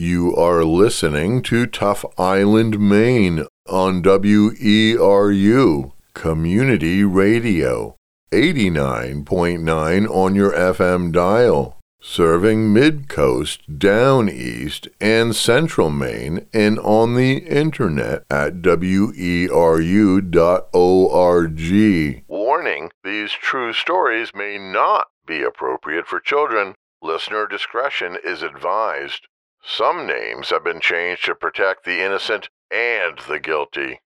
You are listening to Tough Island, Maine on WERU Community Radio, 89.9 on your FM dial, serving Mid Coast, Down East, and Central Maine, and on the internet at weru.org. Warning these true stories may not be appropriate for children. Listener discretion is advised. Some names have been changed to protect the innocent and the guilty.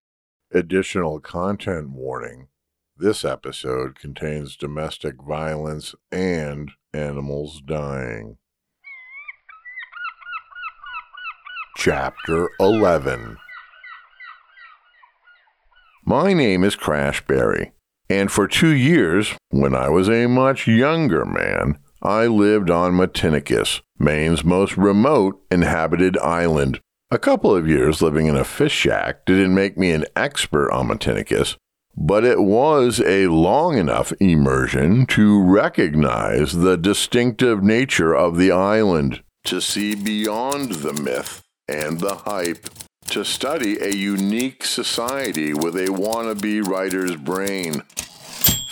Additional content warning. This episode contains domestic violence and animals dying. Chapter 11 My name is Crash Barry, and for two years, when I was a much younger man, I lived on Matinicus, Maine's most remote inhabited island. A couple of years living in a fish shack didn't make me an expert on Matinicus, but it was a long enough immersion to recognize the distinctive nature of the island, to see beyond the myth and the hype, to study a unique society with a wannabe writer's brain,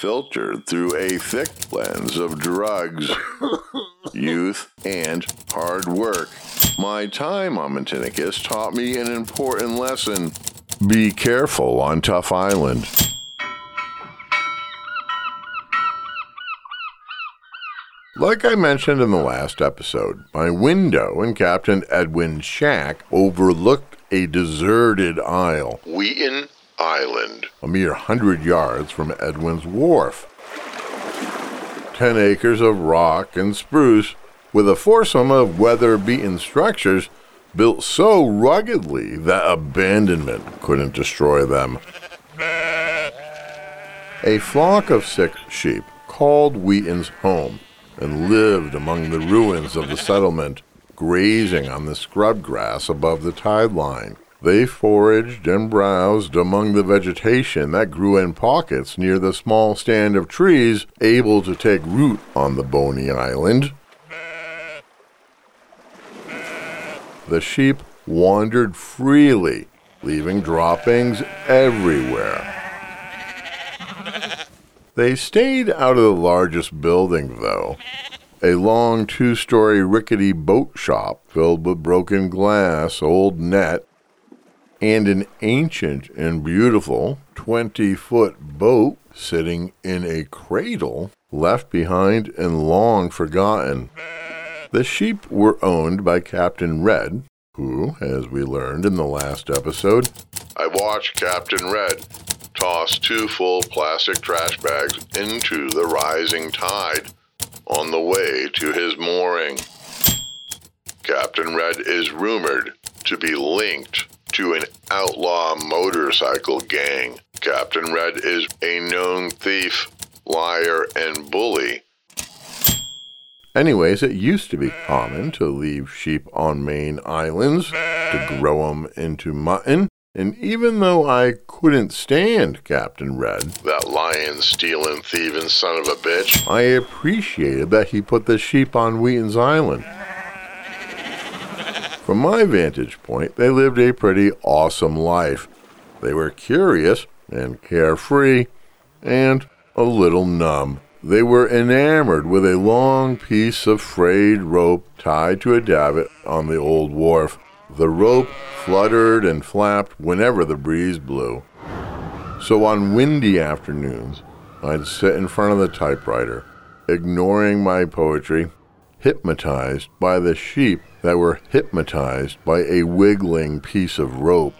filtered through a thick lens of drugs, youth, and hard work. My time on Matinicus taught me an important lesson. Be careful on Tough Island. Like I mentioned in the last episode, my window in Captain Edwin's shack overlooked a deserted isle, Wheaton Island, a mere hundred yards from Edwin's wharf. Ten acres of rock and spruce, with a foursome of weather beaten structures built so ruggedly that abandonment couldn't destroy them. A flock of sick sheep called Wheaton's home and lived among the ruins of the settlement, grazing on the scrub grass above the tide line. They foraged and browsed among the vegetation that grew in pockets near the small stand of trees able to take root on the bony island. The sheep wandered freely, leaving droppings everywhere. They stayed out of the largest building, though. A long two story rickety boat shop filled with broken glass, old net, and an ancient and beautiful 20 foot boat sitting in a cradle left behind and long forgotten. The sheep were owned by Captain Red, who, as we learned in the last episode, I watched Captain Red toss two full plastic trash bags into the rising tide on the way to his mooring. Captain Red is rumored to be linked to an outlaw motorcycle gang. Captain Red is a known thief, liar, and bully. Anyways, it used to be common to leave sheep on Maine islands to grow 'em into mutton. And even though I couldn't stand Captain Red, that lion stealing, thieving son of a bitch, I appreciated that he put the sheep on Wheaton's Island. From my vantage point, they lived a pretty awesome life. They were curious and carefree and a little numb. They were enamored with a long piece of frayed rope tied to a davit on the old wharf. The rope fluttered and flapped whenever the breeze blew. So on windy afternoons, I'd sit in front of the typewriter, ignoring my poetry, hypnotized by the sheep that were hypnotized by a wiggling piece of rope.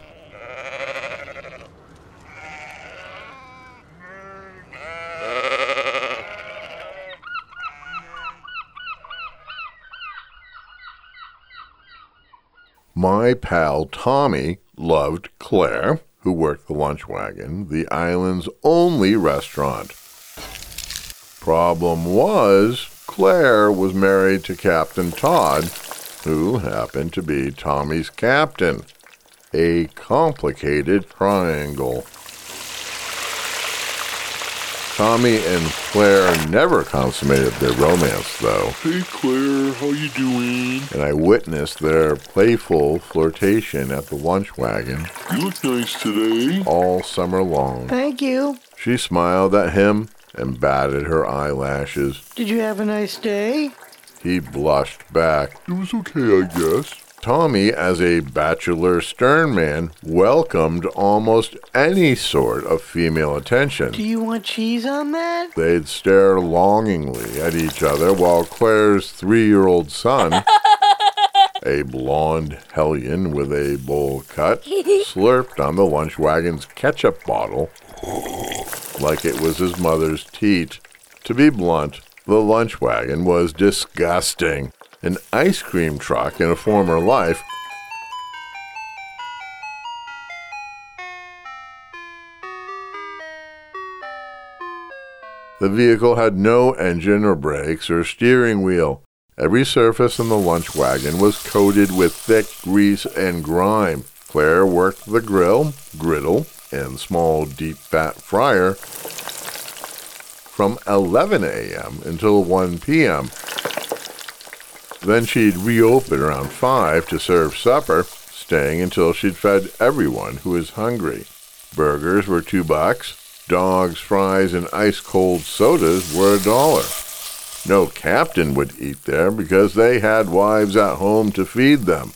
My pal Tommy loved Claire, who worked the lunch wagon, the island's only restaurant. Problem was, Claire was married to Captain Todd, who happened to be Tommy's captain. A complicated triangle. Tommy and Claire never consummated their romance, though, Hey Claire, how you doing? and I witnessed their playful flirtation at the lunch wagon You look nice today. all summer long. Thank you. She smiled at him and batted her eyelashes. Did you have a nice day? He blushed back. It was okay, I guess. Tommy, as a bachelor stern man, welcomed almost any sort of female attention. Do you want cheese on that? They'd stare longingly at each other while Claire's three year old son, a blonde hellion with a bowl cut, slurped on the lunch wagon's ketchup bottle like it was his mother's teat. To be blunt, the lunch wagon was disgusting. An ice cream truck in a former life. The vehicle had no engine or brakes or steering wheel. Every surface in the lunch wagon was coated with thick grease and grime. Claire worked the grill, griddle, and small deep fat fryer from 11 a.m. until 1 p.m. Then she'd reopen around 5 to serve supper, staying until she'd fed everyone who was hungry. Burgers were 2 bucks, dogs, fries, and ice cold sodas were a dollar. No captain would eat there because they had wives at home to feed them.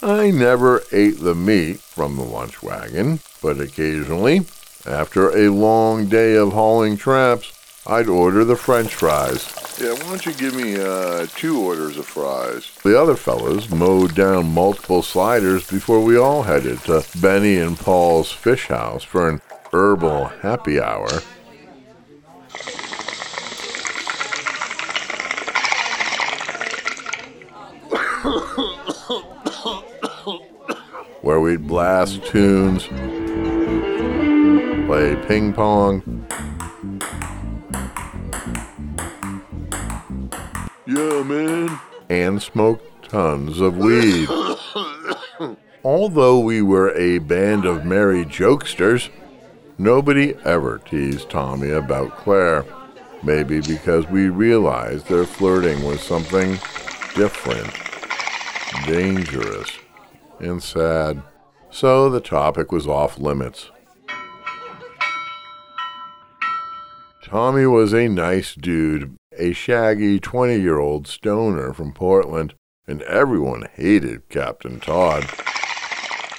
I never ate the meat from the lunch wagon, but occasionally, after a long day of hauling traps, I'd order the french fries. Yeah, why don't you give me uh, two orders of fries? The other fellows mowed down multiple sliders before we all headed to Benny and Paul's fish house for an herbal happy hour. Where we'd blast tunes, play ping pong, Yeah, man. and smoked tons of weed. Although we were a band of merry jokesters, nobody ever teased Tommy about Claire. Maybe because we realized their flirting was something different, dangerous, and sad. So the topic was off limits. Tommy was a nice dude, a shaggy 20 year old stoner from Portland, and everyone hated Captain Todd.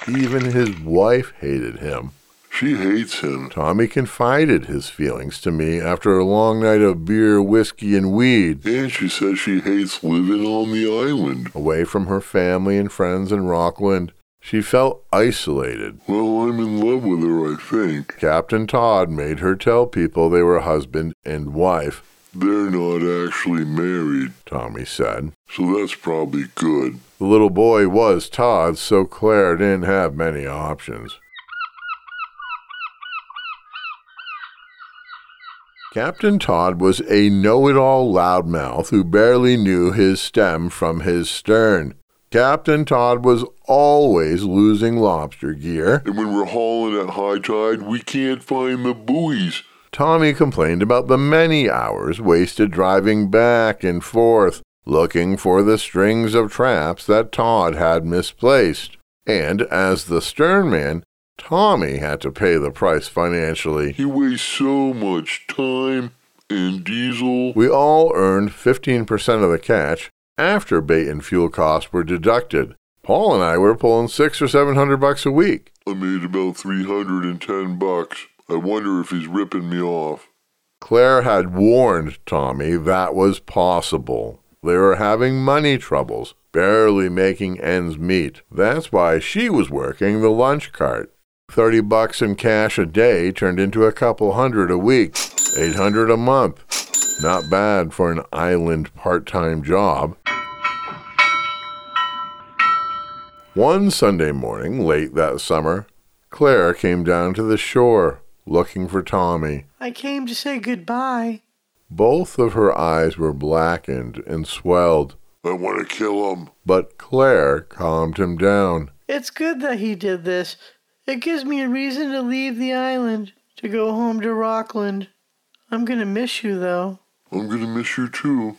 Even his wife hated him. She hates him. Tommy confided his feelings to me after a long night of beer, whiskey, and weed, And she says she hates living on the island. away from her family and friends in Rockland. She felt isolated. Well, I'm in love with her, I think. Captain Todd made her tell people they were husband and wife, They're not actually married, Tommy said. so that's probably good. The little boy was Todd, so Claire didn't have many options. Captain Todd was a know it all loudmouth who barely knew his stem from his stern. Captain Todd was always losing lobster gear. And when we're hauling at high tide, we can't find the buoys. Tommy complained about the many hours wasted driving back and forth, looking for the strings of traps that Todd had misplaced. And as the stern man, Tommy had to pay the price financially. He wastes so much time and diesel. We all earned 15% of the catch after bait and fuel costs were deducted. Paul and I were pulling six or seven hundred bucks a week. I made about 310 bucks. I wonder if he's ripping me off. Claire had warned Tommy that was possible. They were having money troubles, barely making ends meet. That's why she was working the lunch cart. Thirty bucks in cash a day turned into a couple hundred a week, eight hundred a month. Not bad for an island part-time job. One Sunday morning, late that summer, Claire came down to the shore looking for Tommy. I came to say goodbye. Both of her eyes were blackened and swelled, I want to kill him. but Claire calmed him down. It's good that he did this. It gives me a reason to leave the island, to go home to Rockland. I'm gonna miss you, though. I'm gonna miss you too.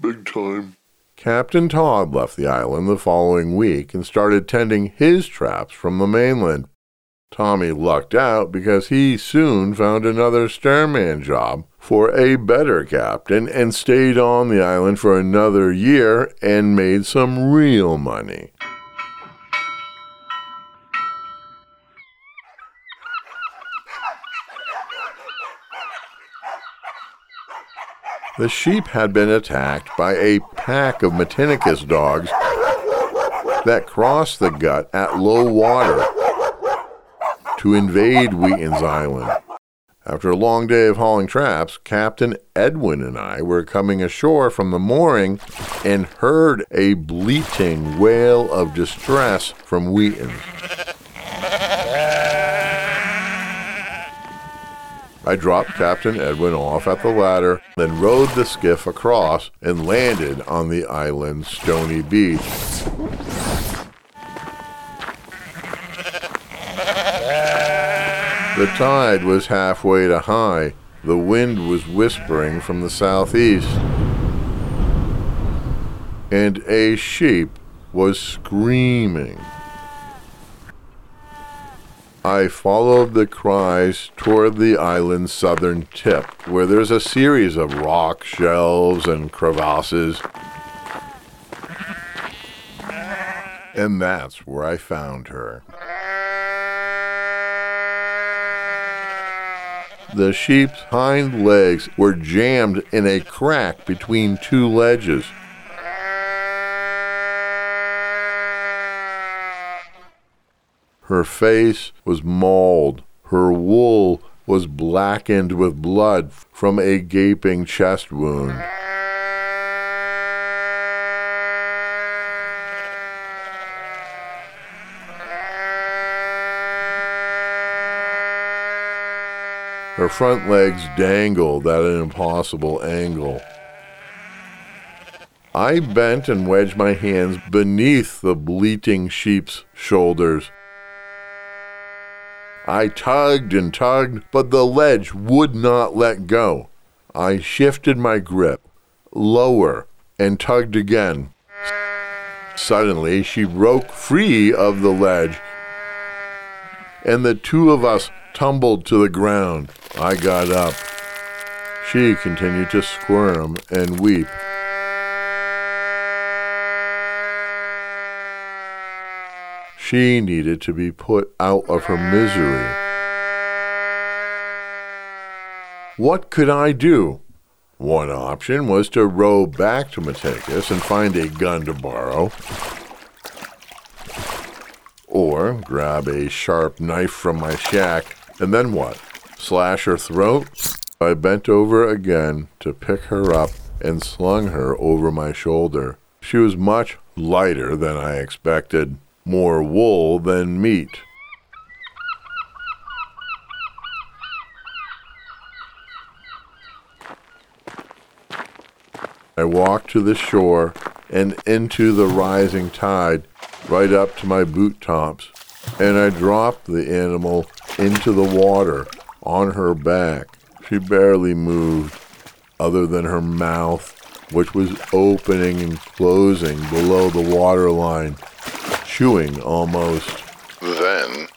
Big time. Captain Todd left the island the following week and started tending his traps from the mainland. Tommy lucked out because he soon found another sternman job for a better captain and stayed on the island for another year and made some real money. The sheep had been attacked by a pack of Matinicus dogs that crossed the gut at low water to invade Wheaton's Island. After a long day of hauling traps, Captain Edwin and I were coming ashore from the mooring and heard a bleating wail of distress from Wheaton. I dropped Captain Edwin off at the ladder, then rowed the skiff across and landed on the island's stony beach. The tide was halfway to high. The wind was whispering from the southeast. And a sheep was screaming. I followed the cries toward the island's southern tip, where there's a series of rock shelves and crevasses. And that's where I found her. The sheep's hind legs were jammed in a crack between two ledges. Her face was mauled. Her wool was blackened with blood from a gaping chest wound. Her front legs dangled at an impossible angle. I bent and wedged my hands beneath the bleating sheep's shoulders. I tugged and tugged, but the ledge would not let go. I shifted my grip lower and tugged again. Suddenly, she broke free of the ledge, and the two of us tumbled to the ground. I got up. She continued to squirm and weep. She needed to be put out of her misery. What could I do? One option was to row back to Matinicus and find a gun to borrow, or grab a sharp knife from my shack, and then what? Slash her throat? I bent over again to pick her up and slung her over my shoulder. She was much lighter than I expected more wool than meat. I walked to the shore and into the rising tide, right up to my boot tops, and I dropped the animal into the water on her back. She barely moved, other than her mouth, which was opening and closing below the waterline chewing almost. Then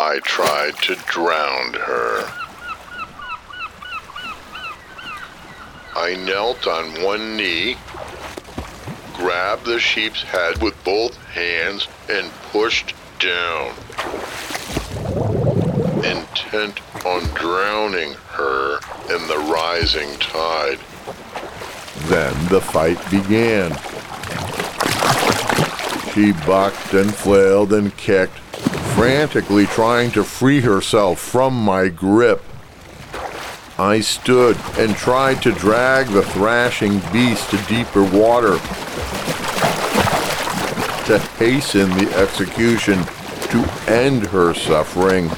I tried to drown her. I knelt on one knee, grabbed the sheep's head with both hands, and pushed down, intent on drowning her in the rising tide. Then the fight began. She bucked and flailed and kicked, frantically trying to free herself from my grip. I stood and tried to drag the thrashing beast to deeper water to hasten the execution, to end her suffering.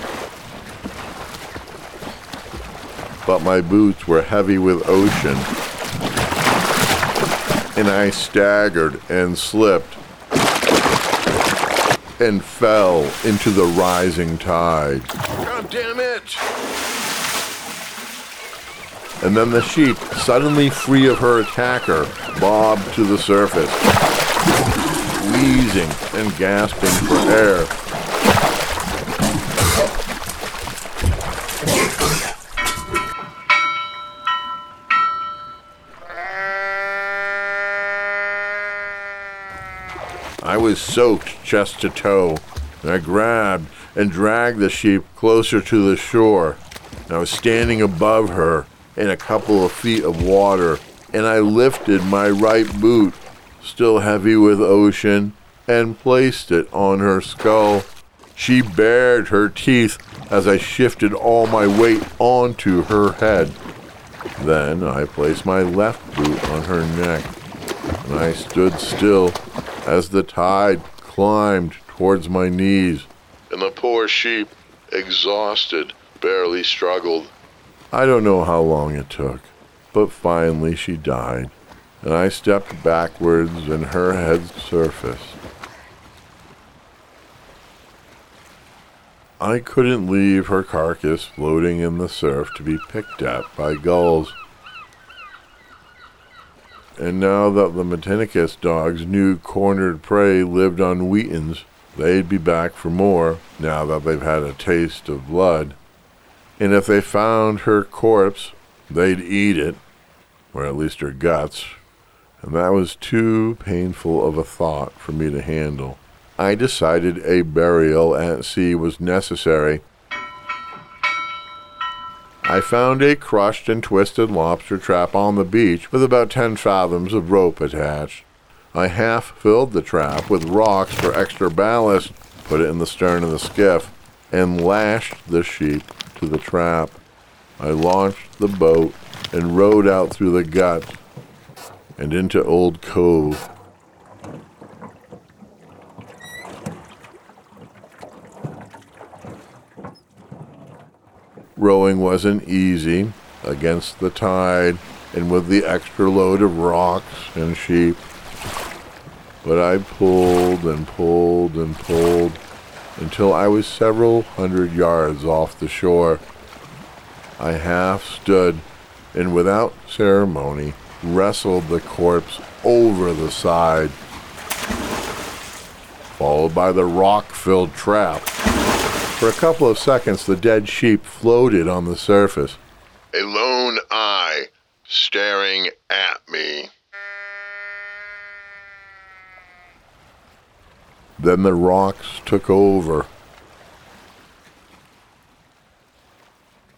But my boots were heavy with ocean, and I staggered and slipped and fell into the rising tide. God damn it! and then the sheep, suddenly free of her attacker, bobbed to the surface, wheezing and gasping for air. I was soaked chest to toe, I grabbed and dragged the sheep closer to the shore. I was standing above her in a couple of feet of water, and I lifted my right boot, still heavy with ocean, and placed it on her skull. She bared her teeth as I shifted all my weight onto her head. Then I placed my left boot on her neck, and I stood still as the tide climbed towards my knees. And the poor sheep, exhausted, barely struggled. I don't know how long it took, but finally she died, and I stepped backwards and her head surfaced. I couldn't leave her carcass floating in the surf to be picked at by gulls. And now that the Matinicus dogs knew cornered prey lived on Wheatons, they'd be back for more now that they've had a taste of blood. And if they found her corpse, they'd eat it, or at least her guts. And that was too painful of a thought for me to handle. I decided a burial at sea was necessary. I found a crushed and twisted lobster trap on the beach with about 10 fathoms of rope attached. I half filled the trap with rocks for extra ballast, put it in the stern of the skiff, and lashed the sheep to the trap. I launched the boat and rowed out through the gut and into Old Cove. Rowing wasn't easy against the tide and with the extra load of rocks and sheep. But I pulled and pulled and pulled until I was several hundred yards off the shore. I half stood and without ceremony wrestled the corpse over the side, followed by the rock filled trap. For a couple of seconds, the dead sheep floated on the surface. A lone eye staring at me. Then the rocks took over.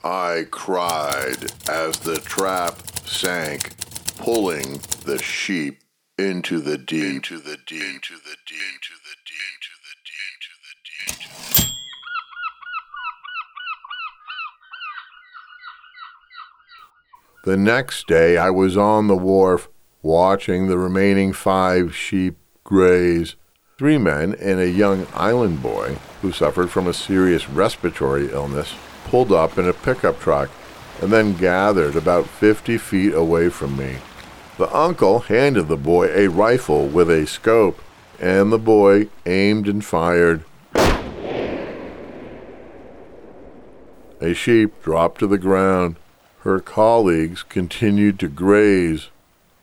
I cried as the trap sank, pulling the sheep into the deep, into the deep, into the deep, into the deep, the deep, into the deep. Into the deep. The next day, I was on the wharf watching the remaining five sheep graze. Three men and a young island boy who suffered from a serious respiratory illness pulled up in a pickup truck and then gathered about 50 feet away from me. The uncle handed the boy a rifle with a scope, and the boy aimed and fired. A sheep dropped to the ground. Her colleagues continued to graze,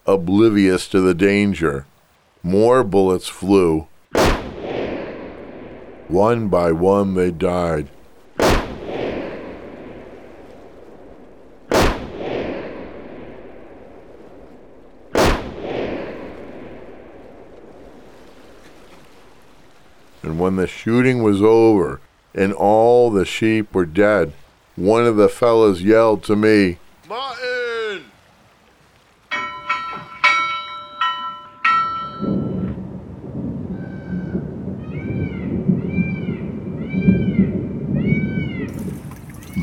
oblivious to the danger. More bullets flew. One by one, they died. And when the shooting was over and all the sheep were dead, one of the fellows yelled to me, Martin!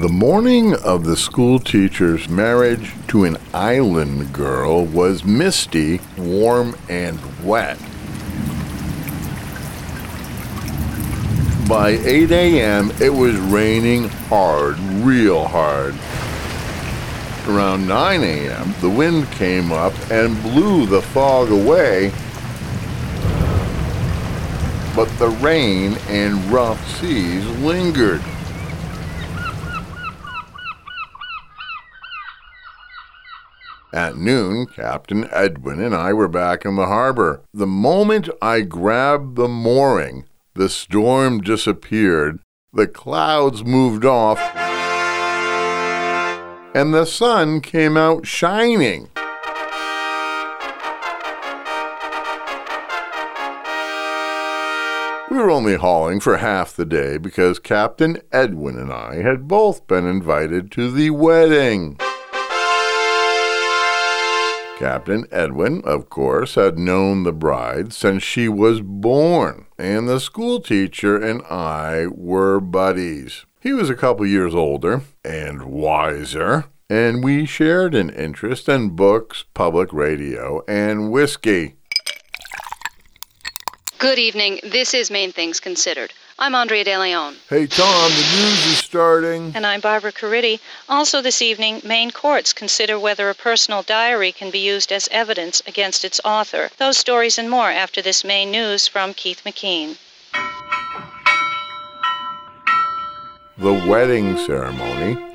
The morning of the school teacher's marriage to an island girl was misty, warm, and wet. By 8 a.m., it was raining hard, real hard. Around 9 a.m., the wind came up and blew the fog away, but the rain and rough seas lingered. At noon, Captain Edwin and I were back in the harbor. The moment I grabbed the mooring, the storm disappeared, the clouds moved off, and the sun came out shining. We were only hauling for half the day because Captain Edwin and I had both been invited to the wedding. Captain Edwin, of course, had known the bride since she was born, and the school teacher and I were buddies. He was a couple years older and wiser, and we shared an interest in books, public radio, and whiskey. Good evening. This is Maine Things Considered. I'm Andrea De Leon. Hey, Tom, the news is starting. And I'm Barbara Caridi. Also, this evening, Maine courts consider whether a personal diary can be used as evidence against its author. Those stories and more after this Maine news from Keith McKean. The wedding ceremony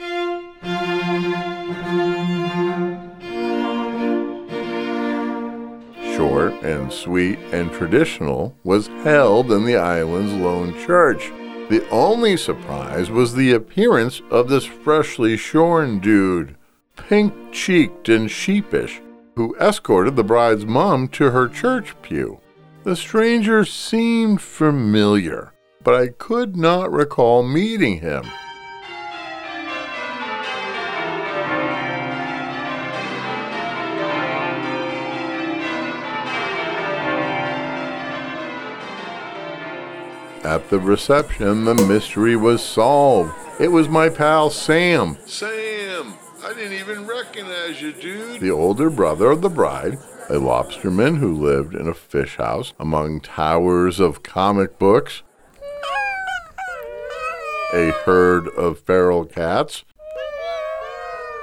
short and sweet and traditional, was held in the island's lone church. The only surprise was the appearance of this freshly shorn dude, pink cheeked and sheepish, who escorted the bride's mom to her church pew. The stranger seemed familiar, but I could not recall meeting him. At the reception, the mystery was solved. It was my pal Sam, Sam, I didn't even recognize you, dude. the older brother of the bride, a lobsterman who lived in a fish house among towers of comic books, a herd of feral cats,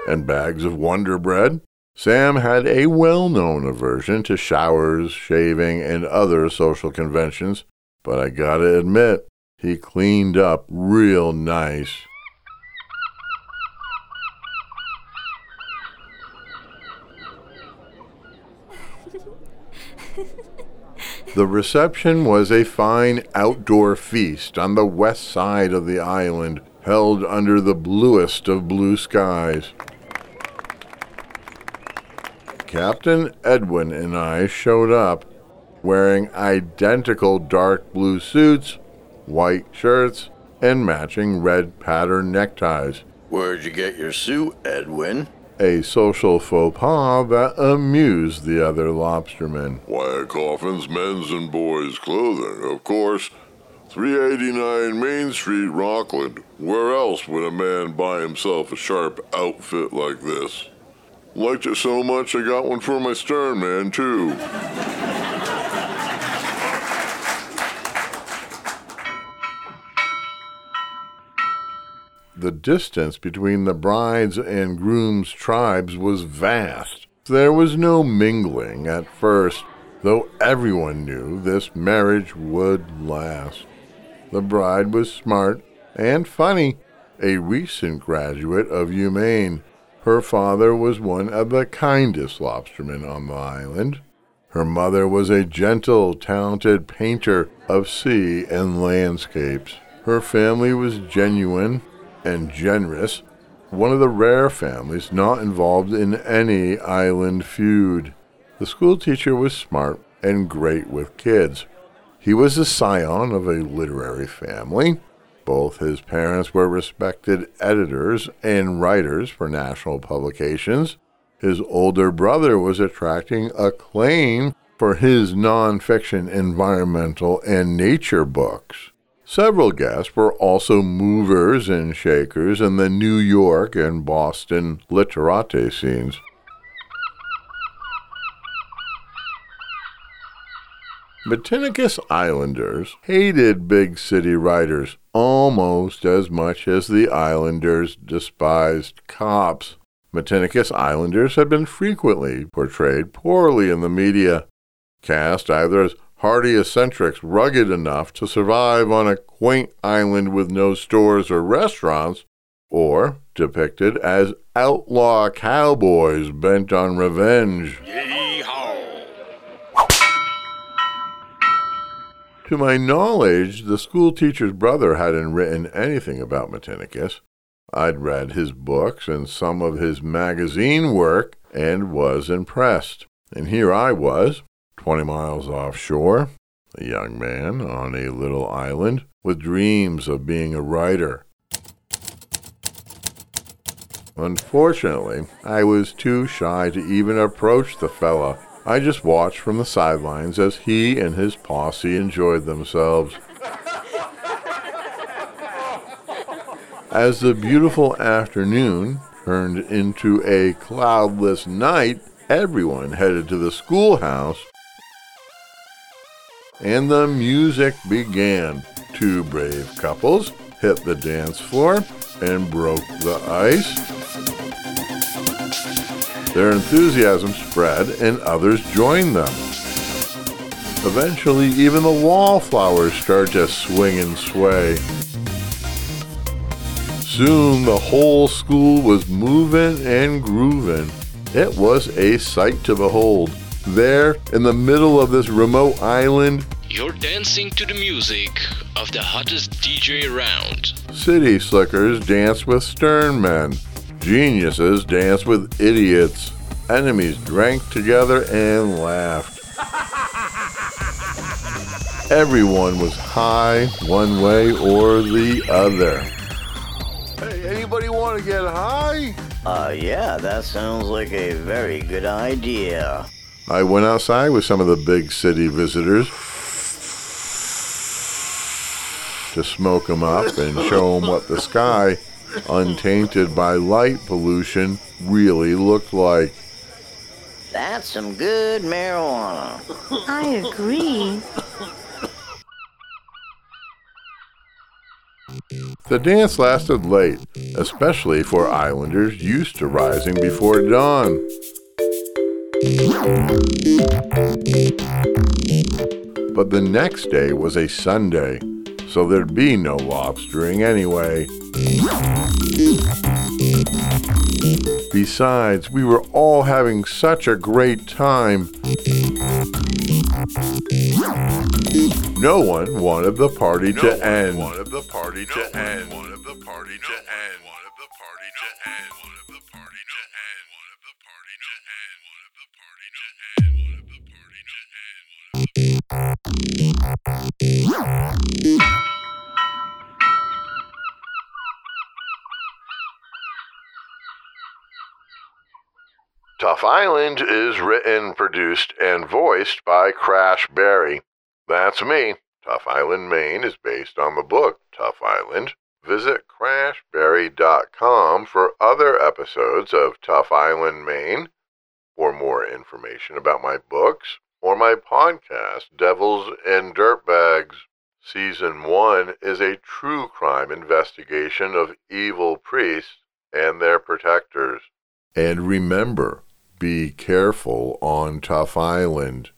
and bags of Wonder Bread. Sam had a well known aversion to showers, shaving, and other social conventions, but I gotta admit, he cleaned up real nice. The reception was a fine outdoor feast on the west side of the island, held under the bluest of blue skies. Captain Edwin and I showed up wearing identical dark blue suits, white shirts, and matching red pattern neckties. Where'd you get your suit, Edwin? A social faux pas that amused the other lobstermen. Wyatt Coffin's men's and boys' clothing, of course. 389 Main Street, Rockland. Where else would a man buy himself a sharp outfit like this? Liked it so much I got one for my stern man, too. The distance between the bride's and groom's tribes was vast. There was no mingling at first, though everyone knew this marriage would last. The bride was smart and funny, a recent graduate of UMaine. Her father was one of the kindest lobstermen on the island. Her mother was a gentle, talented painter of sea and landscapes. Her family was genuine and generous, one of the rare families not involved in any island feud. The schoolteacher was smart and great with kids. He was the scion of a literary family. Both his parents were respected editors and writers for national publications. His older brother was attracting acclaim for his nonfiction environmental and nature books. Several guests were also movers and shakers in the New York and Boston literati scenes. Matinicus Islanders hated big city writers almost as much as the islanders despised cops. Matinicus Islanders have been frequently portrayed poorly in the media, cast either as hardy eccentrics rugged enough to survive on a quaint island with no stores or restaurants, or depicted as outlaw cowboys bent on revenge. To my knowledge, the school teacher's brother hadn't written anything about Matinicus. I'd read his books and some of his magazine work and was impressed. And here I was, 20 miles offshore, a young man on a little island with dreams of being a writer. Unfortunately, I was too shy to even approach the fella. I just watched from the sidelines as he and his posse enjoyed themselves. As the beautiful afternoon turned into a cloudless night, everyone headed to the schoolhouse and the music began. Two brave couples hit the dance floor and broke the ice. Their enthusiasm spread and others joined them. Eventually, even the wallflowers start to swing and sway. Soon the whole school was moving and grooving. It was a sight to behold. There, in the middle of this remote island, You're dancing to the music of the hottest DJ around. city slickers dance with stern men. Geniuses dance with idiots. Enemies drank together and laughed. Everyone was high one way or the other. Hey, anybody want to get high? Uh, yeah, that sounds like a very good idea. I went outside with some of the big city visitors to smoke them up and show them what the sky, untainted by light pollution, really looked like. That's some good marijuana. I agree. The dance lasted late, especially for islanders used to rising before dawn. But the next day was a Sunday, so there'd be no lobstering anyway. Besides, we were all having such a great time. No one wanted the party to end. Wanted the party to end. Wanted the party to end. Wanted the party to end. Wanted the party to end. Wanted the party to end. Wanted the party to end. Wanted the party to end. Tough Island is written, produced, and voiced by Crash Barry. That's me. Tough Island, Maine is based on the book Tough Island. Visit crashbarry.com for other episodes of Tough Island, Maine, for more information about my books or my podcast, Devils and Dirtbags. Season 1 is a true crime investigation of evil priests and their protectors. And remember, be careful on Tough Island.